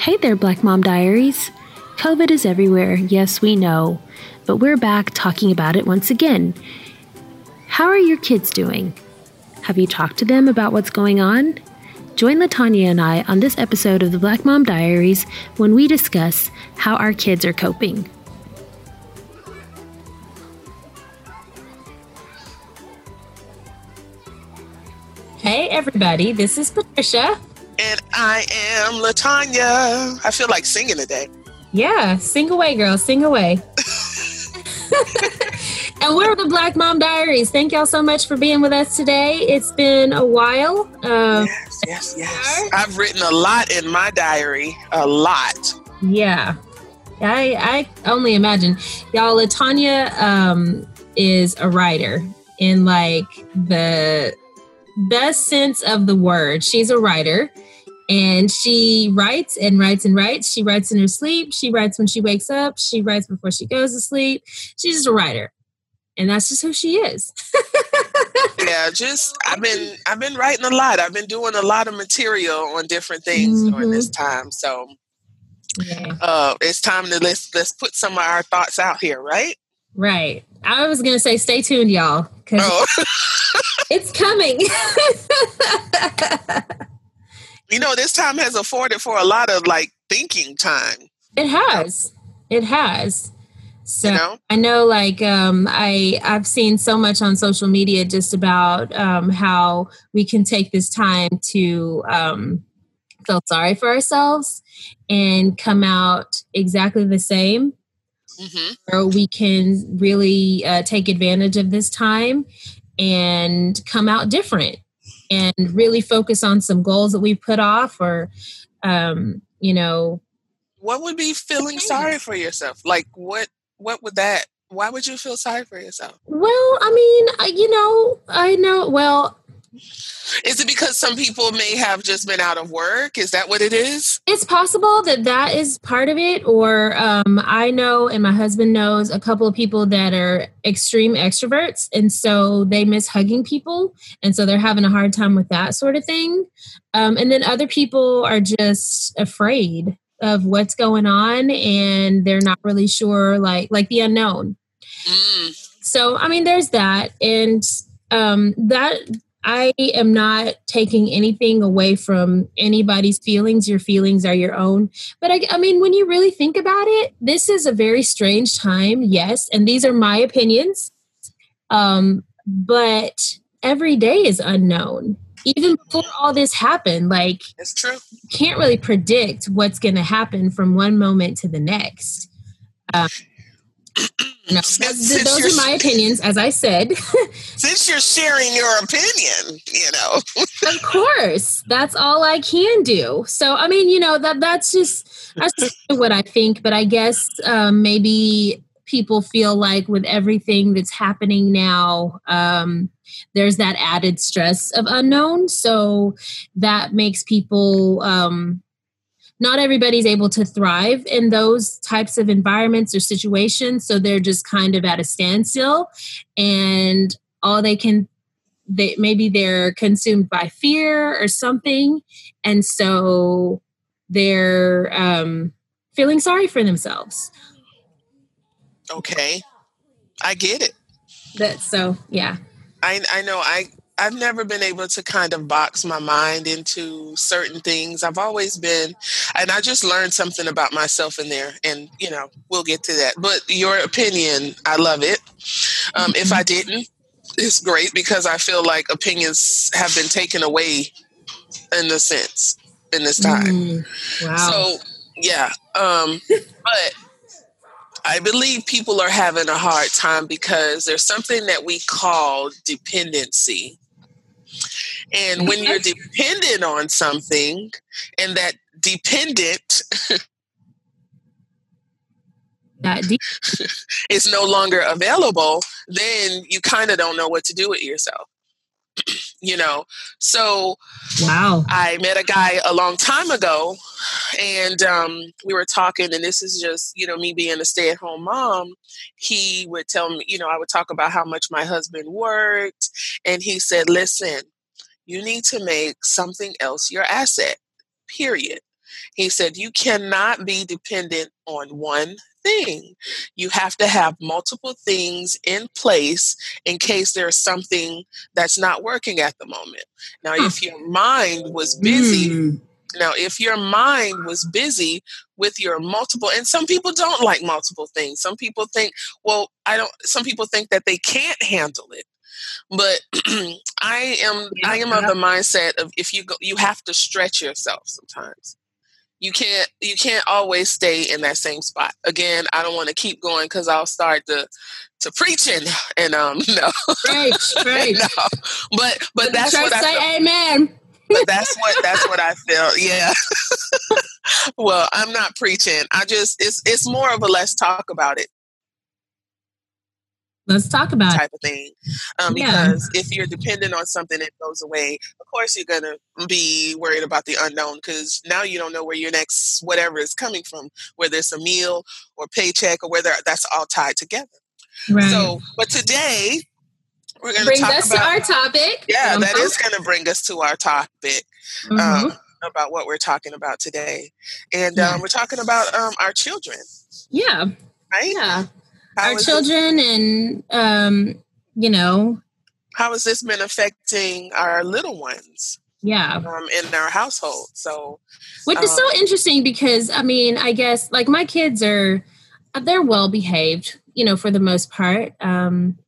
Hey there, Black Mom Diaries. COVID is everywhere, yes, we know, but we're back talking about it once again. How are your kids doing? Have you talked to them about what's going on? Join Latanya and I on this episode of the Black Mom Diaries when we discuss how our kids are coping. Hey, everybody, this is Patricia. And I am Latanya. I feel like singing today. Yeah, sing away, girl, sing away. and we're the Black Mom Diaries. Thank y'all so much for being with us today. It's been a while. Um, yes, yes, yes. I've written a lot in my diary. A lot. Yeah. I I only imagine. Y'all, Latanya um, is a writer in like the best sense of the word. She's a writer and she writes and writes and writes. She writes in her sleep. She writes when she wakes up. She writes before she goes to sleep. She's just a writer. And that's just who she is. yeah, just I've been I've been writing a lot. I've been doing a lot of material on different things mm-hmm. during this time. So yeah. uh, it's time to let's let's put some of our thoughts out here, right? Right. I was gonna say stay tuned, y'all. Cause oh. it's coming. you know, this time has afforded for a lot of like thinking time. It has. It has. So you know? I know like um I I've seen so much on social media just about um how we can take this time to um feel sorry for ourselves and come out exactly the same mm-hmm. or we can really uh, take advantage of this time and come out different and really focus on some goals that we put off or um, you know. What would be feeling sorry for yourself? Like what what would that why would you feel sorry for yourself? Well i mean you know i know well is it because some people may have just been out of work? Is that what it is? It's possible that that is part of it. Or um, I know, and my husband knows, a couple of people that are extreme extroverts. And so they miss hugging people. And so they're having a hard time with that sort of thing. Um, and then other people are just afraid of what's going on and they're not really sure, like, like the unknown. Mm. So, I mean, there's that. And um, that I am not taking anything away from anybody's feelings. Your feelings are your own. But I, I, mean, when you really think about it, this is a very strange time, yes. And these are my opinions. Um, but every day is unknown. Even before all this happened, like, it's true. Can't really predict what's going to happen from one moment to the next. Um, no, since, those are my opinions, as I said. since you're sharing your opinion, you know. of course, that's all I can do. So, I mean, you know that that's just that's just what I think. But I guess um, maybe people feel like with everything that's happening now, um, there's that added stress of unknown. So that makes people. Um, not everybody's able to thrive in those types of environments or situations so they're just kind of at a standstill. And all they can they maybe they're consumed by fear or something and so they're um, feeling sorry for themselves. Okay. I get it. That so yeah. I i know i I've never been able to kind of box my mind into certain things. I've always been, and I just learned something about myself in there. And, you know, we'll get to that. But your opinion, I love it. Um, if I didn't, it's great because I feel like opinions have been taken away in a sense in this time. Mm, wow. So, yeah. Um, but I believe people are having a hard time because there's something that we call dependency. And when you're dependent on something and that dependent that is no longer available, then you kind of don't know what to do with yourself. you know, so wow. I met a guy a long time ago and um, we were talking, and this is just, you know, me being a stay at home mom. He would tell me, you know, I would talk about how much my husband worked, and he said, Listen, you need to make something else your asset, period. He said, You cannot be dependent on one thing. You have to have multiple things in place in case there's something that's not working at the moment. Now, if your mind was busy, mm. now if your mind was busy with your multiple, and some people don't like multiple things. Some people think, well, I don't, some people think that they can't handle it but i am I am of the mindset of if you go you have to stretch yourself sometimes you can't you can't always stay in that same spot. Again, I don't want to keep going because I'll start to to preaching and um no. Preach, preach. no. But but that's what I say feel. amen. but that's what that's what I feel. Yeah. well, I'm not preaching. I just it's it's more of a let's talk about it Let's talk about type of thing. Um, yeah. Because if you're dependent on something that goes away, of course you're gonna be worried about the unknown because now you don't know where your next whatever is coming from, whether it's a meal or paycheck or whether that's all tied together. Right. So, but today we're going to bring talk us about, to our topic. Yeah, that is going to bring us to our topic. Mm-hmm. Um, about what we're talking about today, and yeah. um, we're talking about um, our children. Yeah, right. Yeah, our children it, and um, you know how has this been affecting our little ones yeah um, in our household so which um, is so um, interesting because i mean i guess like my kids are they're well behaved you know for the most part um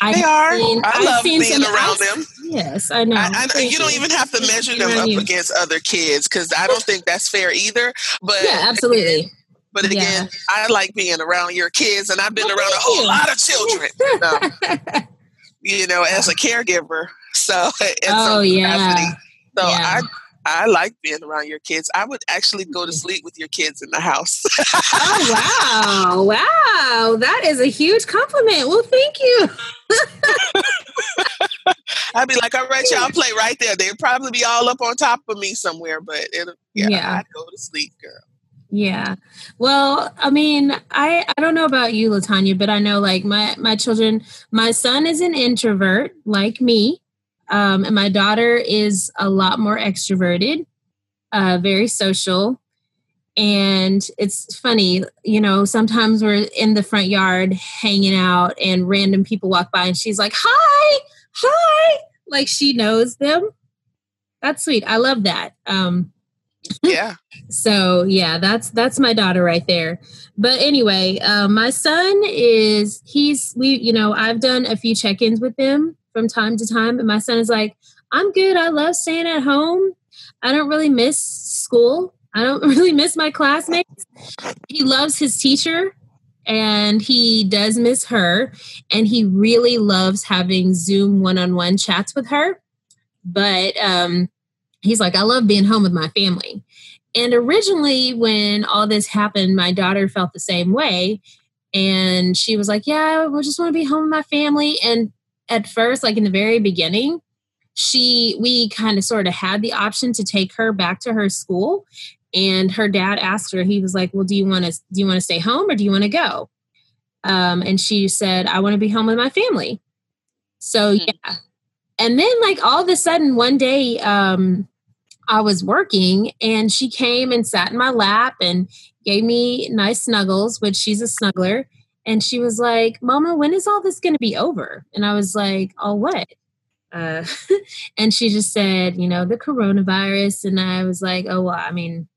I they are. Seen, I love being some, around them. Yes, I know. I, I, you don't even have to measure them up against other kids because I don't think that's fair either. But yeah, absolutely. But again, yeah. I like being around your kids, and I've been well, around a whole you. lot of children. You know, you know, as a caregiver. So, oh yeah. So yeah. I I like being around your kids. I would actually go to sleep with your kids in the house. oh wow, wow, that is a huge compliment. Well, thank you. I'd be like, all right, y'all play right there. They'd probably be all up on top of me somewhere, but yeah, yeah, I'd go to sleep, girl. Yeah. Well, I mean, I I don't know about you, Latanya, but I know like my my children, my son is an introvert like me. Um, and my daughter is a lot more extroverted, uh, very social. And it's funny, you know, sometimes we're in the front yard hanging out and random people walk by and she's like, Hi, hi. Like she knows them. That's sweet. I love that. Um, yeah. So yeah that's that's my daughter right there. But anyway uh, my son is he's we you know i've done a few check-ins with him from time to time and my son is like i'm good. I love staying at home. I don't really miss school. I don't really miss my classmates. He loves his teacher and he does miss her and he really loves having zoom one-on-one chats with her. But um he's like, I love being home with my family. And originally, when all this happened, my daughter felt the same way. And she was like, Yeah, we just want to be home with my family. And at first, like in the very beginning, she we kind of sort of had the option to take her back to her school and her dad asked her he was like well do you want to do you want to stay home or do you want to go um, and she said i want to be home with my family so mm-hmm. yeah and then like all of a sudden one day um, I was working and she came and sat in my lap and gave me nice snuggles, which she's a snuggler. And she was like, Mama, when is all this going to be over? And I was like, Oh, what? Uh, and she just said, You know, the coronavirus. And I was like, Oh, well, I mean,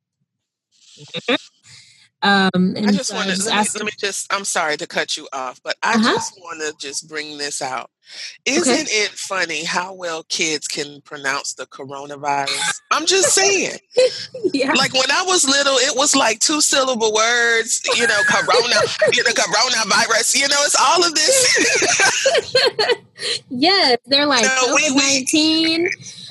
um, I just so want to let, let, me just. I'm sorry to cut you off, but I uh-huh. just want to just bring this out. Isn't okay. it funny how well kids can pronounce the coronavirus? I'm just saying. yeah. Like when I was little, it was like two syllable words. You know, corona, you know, coronavirus. You know, it's all of this. yes, they're like know, COVID nineteen.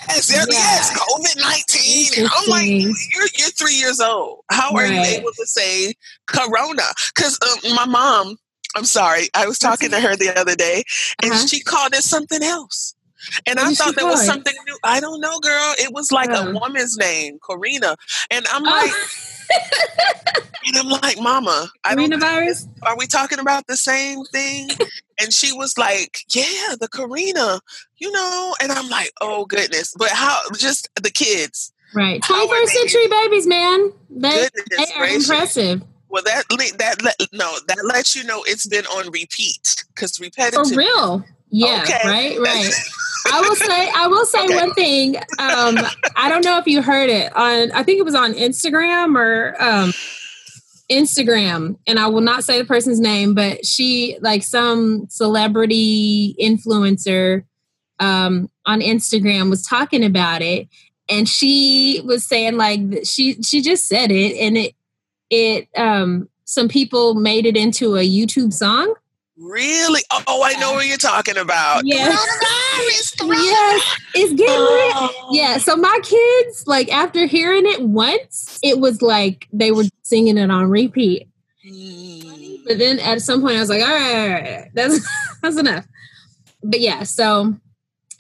Yes, yeah. yes, COVID nineteen. And I'm like, you're you're three years old. How are right. you able to say corona? Because um, my mom, I'm sorry, I was talking to her the other day, and uh-huh. she called it something else. And what I thought there was something new. I don't know, girl. It was like a woman's name, Corina. And I'm oh. like, and I'm like, Mama, I don't. Virus? Are we talking about the same thing? and she was like, Yeah, the Corina, you know. And I'm like, Oh goodness. But how? Just the kids. Right. 21st century babies, man. They, they are gracious. impressive. Well, that that no, that lets you know it's been on repeat because repetitive. For real. Yeah. Okay. Right. Right. I will say. I will say okay. one thing. Um, I don't know if you heard it on. I think it was on Instagram or um, Instagram, and I will not say the person's name, but she like some celebrity influencer um, on Instagram was talking about it, and she was saying like she she just said it, and it it um some people made it into a YouTube song. Really? Oh, I know what you're talking about. Yeah. yes, it's getting oh. Yeah. So my kids, like after hearing it once, it was like they were singing it on repeat. Mm. But then at some point, I was like, all right, all right, all right. that's that's enough. But yeah, so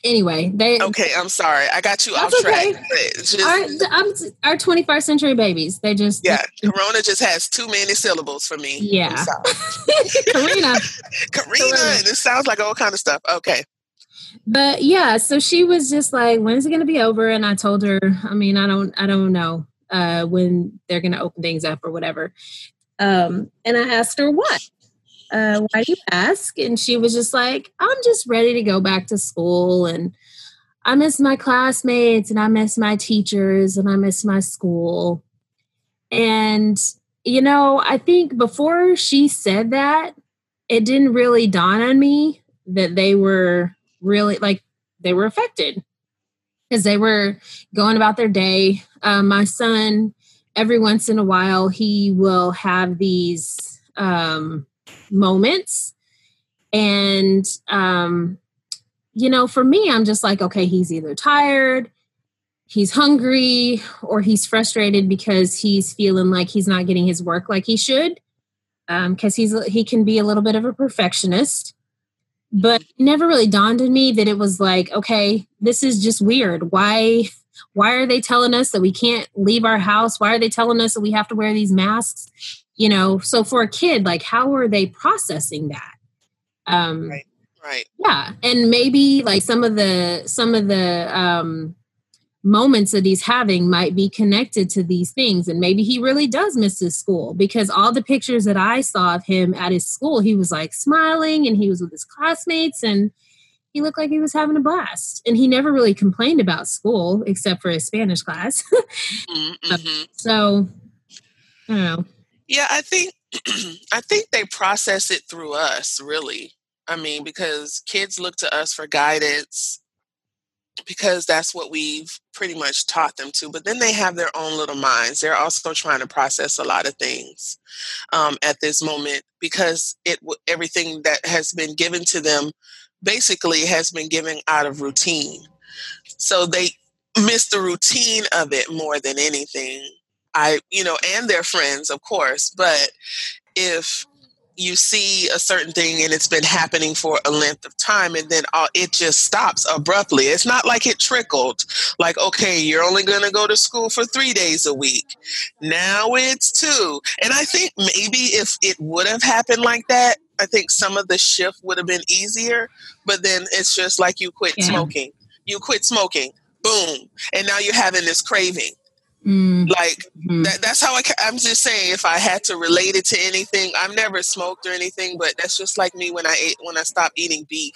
anyway, they okay. I'm sorry, I got you off okay. track. Just, our, our 21st century babies, they just yeah. Corona just has too many syllables for me. Yeah, Karina, Karina, and it sounds like all kind of stuff. Okay. But yeah, so she was just like, "When's it going to be over?" And I told her, "I mean, I don't, I don't know uh, when they're going to open things up or whatever." Um, and I asked her what, uh, why do you ask? And she was just like, I'm just ready to go back to school. And I miss my classmates and I miss my teachers and I miss my school. And, you know, I think before she said that, it didn't really dawn on me that they were really like they were affected because they were going about their day. Um, my son, every once in a while, he will have these um, moments. And, um, you know, for me, I'm just like, okay, he's either tired, he's hungry, or he's frustrated because he's feeling like he's not getting his work like he should. Because um, he's he can be a little bit of a perfectionist, but it never really dawned on me that it was like, okay, this is just weird. Why why are they telling us that we can't leave our house? Why are they telling us that we have to wear these masks? You know so for a kid like how are they processing that um right right yeah and maybe like some of the some of the um moments that he's having might be connected to these things and maybe he really does miss his school because all the pictures that i saw of him at his school he was like smiling and he was with his classmates and he looked like he was having a blast and he never really complained about school except for his spanish class mm-hmm. mm-hmm. so i don't know yeah, I think I think they process it through us, really. I mean, because kids look to us for guidance because that's what we've pretty much taught them to. But then they have their own little minds. They're also trying to process a lot of things um, at this moment because it everything that has been given to them basically has been given out of routine. So they miss the routine of it more than anything. I, you know, and their friends, of course. But if you see a certain thing and it's been happening for a length of time and then all, it just stops abruptly. It's not like it trickled like okay you're only going to go to school for three days a week. Now it's two. And i think maybe if it would have happened like that i think some of the shift would have been easier but then it's just like you quit yeah. smoking. You quit smoking. Boom. And now you're having this craving Mm. Like mm. that, that's how I, I'm just saying. If I had to relate it to anything, I've never smoked or anything, but that's just like me when I ate when I stopped eating beef.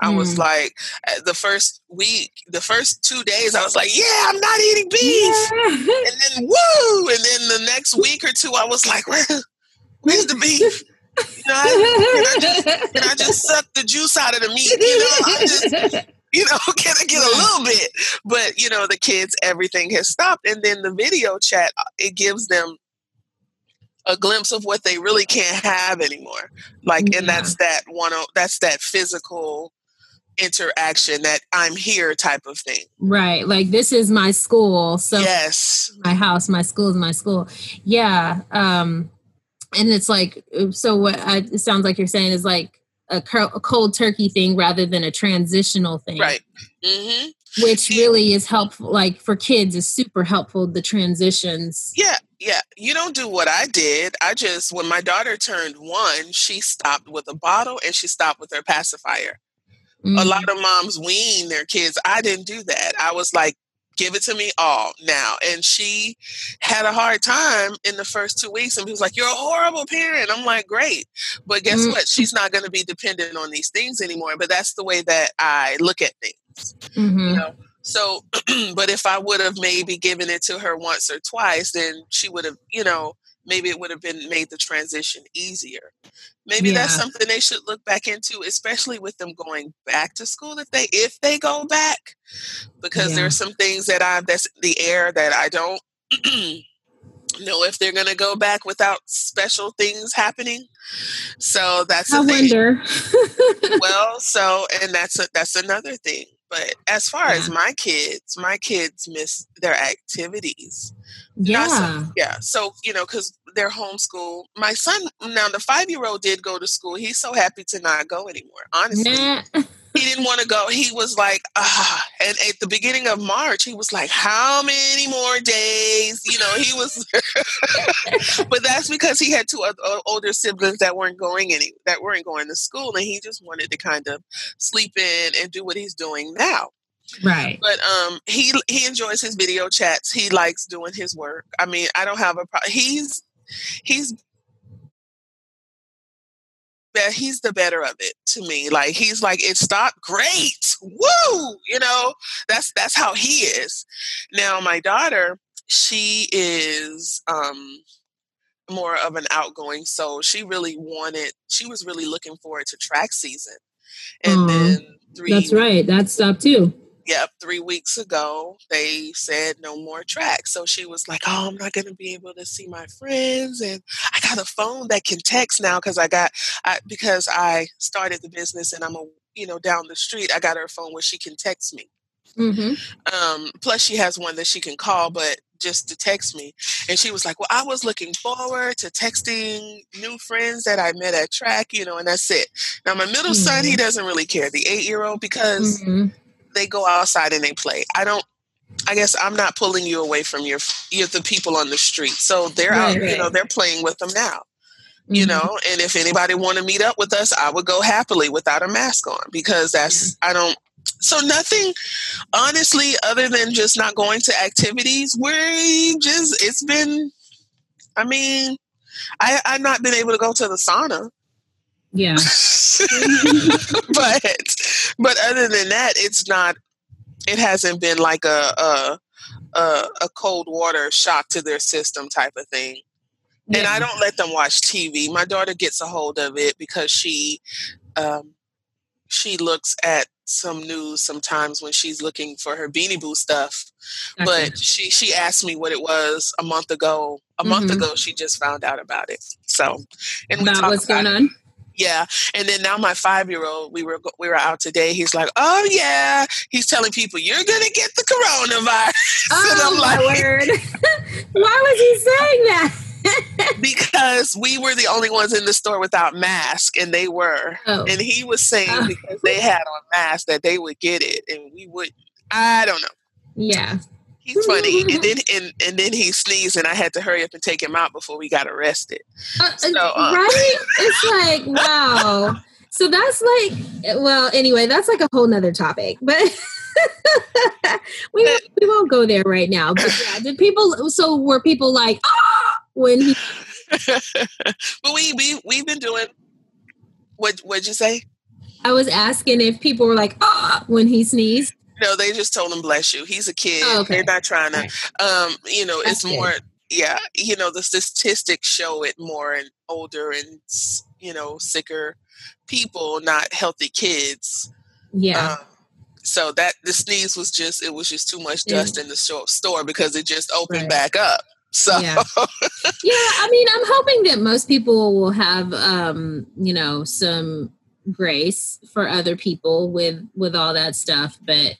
I mm. was like, uh, the first week, the first two days, I was like, yeah, I'm not eating beef. Yeah. and then, woo! And then the next week or two, I was like, Where, where's the beef? You know, I, can, I just, can I just suck the juice out of the meat? You know, I just, you know, can I get a little bit? But, you know, the kids, everything has stopped. And then the video chat, uh, it gives them a glimpse of what they really can't have anymore. Like, yeah. and that's that one, that's that physical interaction that I'm here type of thing. Right. Like this is my school. So yes, my house, my school is my school. Yeah. Um, and it's like, so what I, it sounds like you're saying is like, a, a cold turkey thing rather than a transitional thing. Right. Mm-hmm. Which really is helpful. Like for kids, is super helpful. The transitions. Yeah, yeah. You don't do what I did. I just when my daughter turned one, she stopped with a bottle and she stopped with her pacifier. Mm-hmm. A lot of moms wean their kids. I didn't do that. I was like, give it to me all now. And she had a hard time in the first two weeks, and he was like, "You're a horrible parent." I'm like, "Great," but guess mm-hmm. what? She's not going to be dependent on these things anymore. But that's the way that I look at things. Mm-hmm. You know? So, but if I would have maybe given it to her once or twice, then she would have, you know, maybe it would have been made the transition easier. Maybe yeah. that's something they should look back into, especially with them going back to school if they if they go back, because yeah. there's some things that I that's the air that I don't know if they're going to go back without special things happening. So that's I wonder. well, so and that's a, that's another thing. But as far yeah. as my kids, my kids miss their activities. Yeah. So, yeah. So, you know, because they're homeschooled. My son, now the five year old did go to school. He's so happy to not go anymore, honestly. Nah. he didn't want to go. He was like, ah. And at the beginning of March, he was like, how many more days? You know, he was, but that's because he had two older siblings that weren't going any, that weren't going to school. And he just wanted to kind of sleep in and do what he's doing now. Right. But um he he enjoys his video chats. He likes doing his work. I mean, I don't have a problem. He's he's he's the better of it to me. Like he's like, it stopped great. Woo! You know, that's that's how he is. Now my daughter, she is um more of an outgoing soul. She really wanted she was really looking forward to track season. And then three That's right. That stopped too. Yep, three weeks ago, they said no more tracks. So she was like, Oh, I'm not going to be able to see my friends. And I got a phone that can text now because I got, I, because I started the business and I'm a, you know, down the street, I got her phone where she can text me. Mm-hmm. Um, plus, she has one that she can call, but just to text me. And she was like, Well, I was looking forward to texting new friends that I met at track, you know, and that's it. Now, my middle mm-hmm. son, he mm-hmm. doesn't really care, the eight year old, because mm-hmm they go outside and they play. I don't. I guess I'm not pulling you away from your, your the people on the street. So they're right, out. Right. You know, they're playing with them now. Mm-hmm. You know, and if anybody want to meet up with us, I would go happily without a mask on because that's I don't so nothing honestly other than just not going to activities we just it's been i mean i i've not been able to go to the sauna yeah but but other than that, it's not. It hasn't been like a a a, a cold water shock to their system type of thing. Yeah. And I don't let them watch TV. My daughter gets a hold of it because she um, she looks at some news sometimes when she's looking for her Beanie Boo stuff. Okay. But she she asked me what it was a month ago. A mm-hmm. month ago, she just found out about it. So, and about what's going on. Yeah, and then now my five year old, we were we were out today. He's like, "Oh yeah," he's telling people, "You're gonna get the coronavirus." Oh my like, word! Why was he saying that? because we were the only ones in the store without mask, and they were. Oh. And he was saying oh. because they had on masks that they would get it, and we would. I don't know. Yeah. He's funny, and then and, and then he sneezed, and I had to hurry up and take him out before we got arrested. Uh, so, uh, right? It's like wow. So that's like, well, anyway, that's like a whole nother topic, but we won't, we won't go there right now. But yeah, did people? So were people like, ah, when he? but we we we've been doing. What what'd you say? I was asking if people were like, ah, when he sneezed. No, they just told him bless you. He's a kid. Oh, okay. They're not trying to um, you know, That's it's more yeah, you know, the statistics show it more in older and you know, sicker people, not healthy kids. Yeah. Um, so that the sneeze was just it was just too much dust yeah. in the store because it just opened right. back up. So yeah. yeah, I mean, I'm hoping that most people will have um, you know, some grace for other people with with all that stuff, but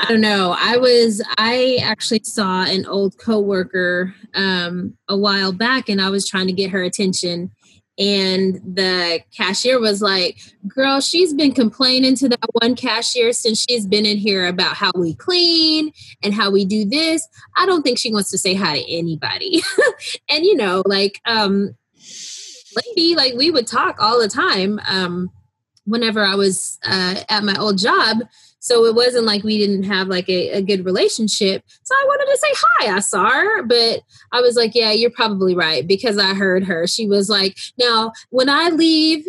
I don't know. I was I actually saw an old coworker um, a while back, and I was trying to get her attention. And the cashier was like, "Girl, she's been complaining to that one cashier since she's been in here about how we clean and how we do this. I don't think she wants to say hi to anybody." and you know, like, um, lady, like we would talk all the time. Um, whenever I was uh, at my old job. So it wasn't like we didn't have like a, a, good relationship. So I wanted to say hi. I saw her, but I was like, yeah, you're probably right because I heard her. She was like, now when I leave,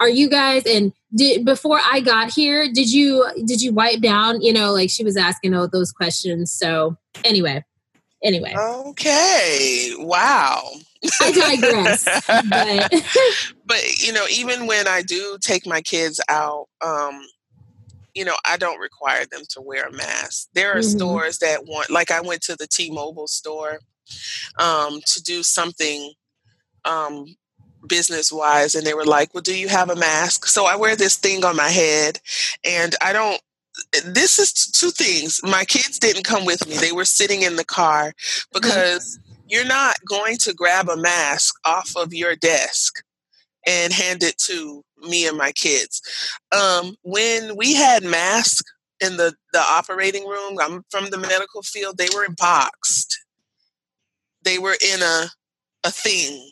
are you guys and did before I got here, did you did you wipe down? You know, like she was asking all those questions. So anyway, anyway. Okay. Wow. I digress. but. but you know, even when I do take my kids out, um, you know, I don't require them to wear a mask. There are mm-hmm. stores that want, like, I went to the T-Mobile store um, to do something um, business wise, and they were like, "Well, do you have a mask?" So I wear this thing on my head, and I don't this is two things. My kids didn't come with me. They were sitting in the car mm-hmm. because you're not going to grab a mask off of your desk and hand it to me and my kids. Um, when we had masks in the, the operating room, I'm from the medical field, they were boxed. They were in a, a thing.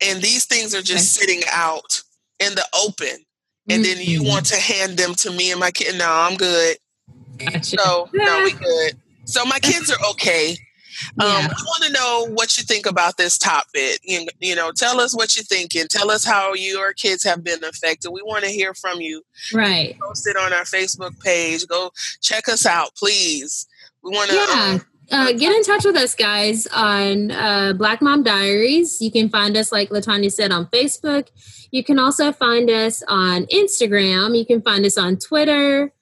And these things are just okay. sitting out in the open. And mm-hmm. then you mm-hmm. want to hand them to me and my kid. No, I'm good. Gotcha. So, no, we good. So my kids are okay. Um, yeah. We want to know what you think about this topic. You, you know, tell us what you're thinking. Tell us how your kids have been affected. We want to hear from you. Right. Post it on our Facebook page. Go check us out, please. We want to. Yeah. Um, uh, get in touch with us, guys, on uh, Black Mom Diaries. You can find us, like Latanya said, on Facebook. You can also find us on Instagram. You can find us on Twitter.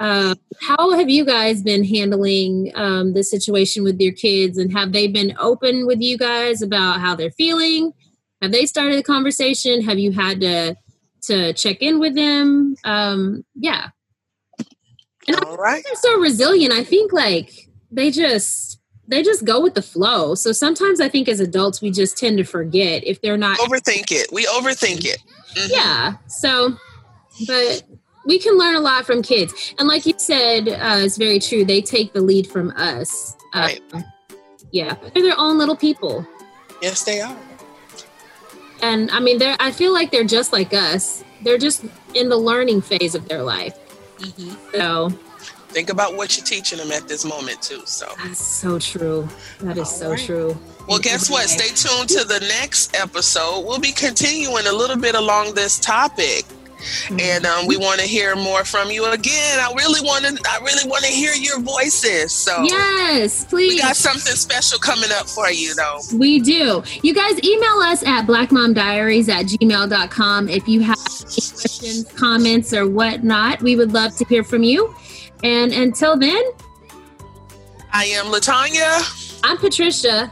Uh, how have you guys been handling um, the situation with your kids, and have they been open with you guys about how they're feeling? Have they started a conversation? Have you had to to check in with them? Um, yeah. And All right. They're so resilient. I think like they just they just go with the flow. So sometimes I think as adults we just tend to forget if they're not overthink it. We overthink it. Mm-hmm. Yeah. So, but we can learn a lot from kids. And like you said, uh, it's very true. They take the lead from us. Uh, right. Yeah, they're their own little people. Yes, they are. And I mean, they're. I feel like they're just like us. They're just in the learning phase of their life. Mm-hmm. So think about what you're teaching them at this moment too. So that's so true. That is All so right. true. Well, guess what? Stay tuned to the next episode. We'll be continuing a little bit along this topic and um, we want to hear more from you again. I really want to. I really want to hear your voices. So yes, please. We got something special coming up for you, though. We do. You guys email us at blackmomdiaries at gmail.com if you have questions, comments, or whatnot. We would love to hear from you. And until then, I am Latanya. I'm Patricia.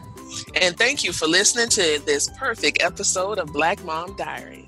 And thank you for listening to this perfect episode of Black Mom Diary.